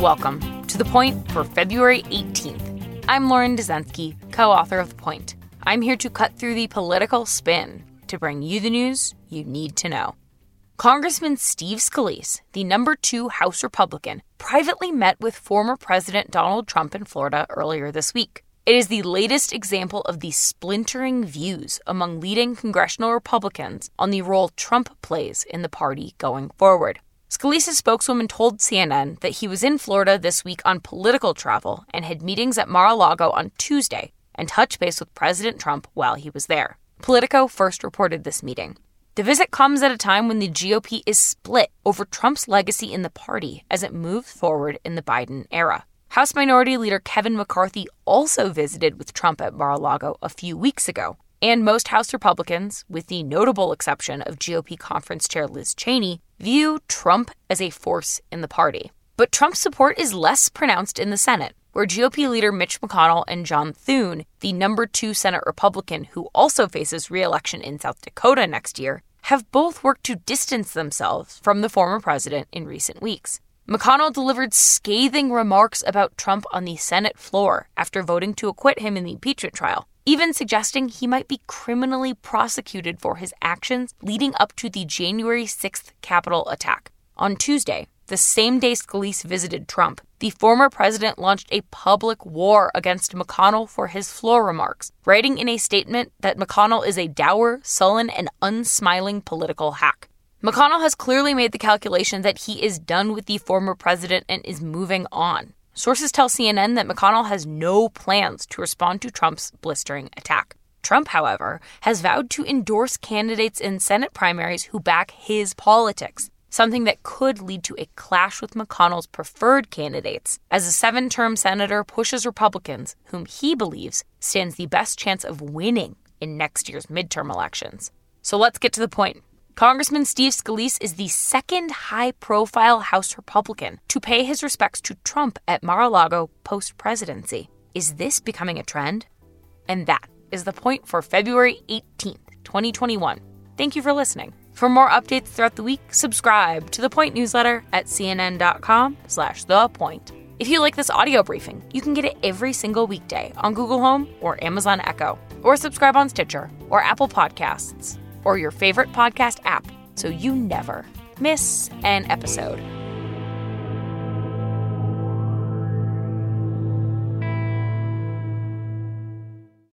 Welcome to The Point for February 18th. I'm Lauren Dezenski, co author of The Point. I'm here to cut through the political spin to bring you the news you need to know. Congressman Steve Scalise, the number two House Republican, privately met with former President Donald Trump in Florida earlier this week. It is the latest example of the splintering views among leading congressional Republicans on the role Trump plays in the party going forward. Scalise's spokeswoman told CNN that he was in Florida this week on political travel and had meetings at Mar a Lago on Tuesday and touched base with President Trump while he was there. Politico first reported this meeting. The visit comes at a time when the GOP is split over Trump's legacy in the party as it moves forward in the Biden era. House Minority Leader Kevin McCarthy also visited with Trump at Mar a Lago a few weeks ago. And most House Republicans, with the notable exception of GOP Conference Chair Liz Cheney, view Trump as a force in the party. But Trump's support is less pronounced in the Senate, where GOP leader Mitch McConnell and John Thune, the number two Senate Republican who also faces re election in South Dakota next year, have both worked to distance themselves from the former president in recent weeks. McConnell delivered scathing remarks about Trump on the Senate floor after voting to acquit him in the impeachment trial, even suggesting he might be criminally prosecuted for his actions leading up to the January 6th Capitol attack. On Tuesday, the same day Scalise visited Trump, the former president launched a public war against McConnell for his floor remarks, writing in a statement that McConnell is a dour, sullen, and unsmiling political hack. McConnell has clearly made the calculation that he is done with the former president and is moving on. Sources tell CNN that McConnell has no plans to respond to Trump's blistering attack. Trump, however, has vowed to endorse candidates in Senate primaries who back his politics, something that could lead to a clash with McConnell's preferred candidates as a seven term senator pushes Republicans, whom he believes stands the best chance of winning in next year's midterm elections. So let's get to the point. Congressman Steve Scalise is the second high profile House Republican to pay his respects to Trump at Mar a Lago post presidency. Is this becoming a trend? And that is the point for February 18th, 2021. Thank you for listening. For more updates throughout the week, subscribe to the Point newsletter at cnn.com slash the point. If you like this audio briefing, you can get it every single weekday on Google Home or Amazon Echo, or subscribe on Stitcher or Apple Podcasts or your favorite podcast app so you never miss an episode.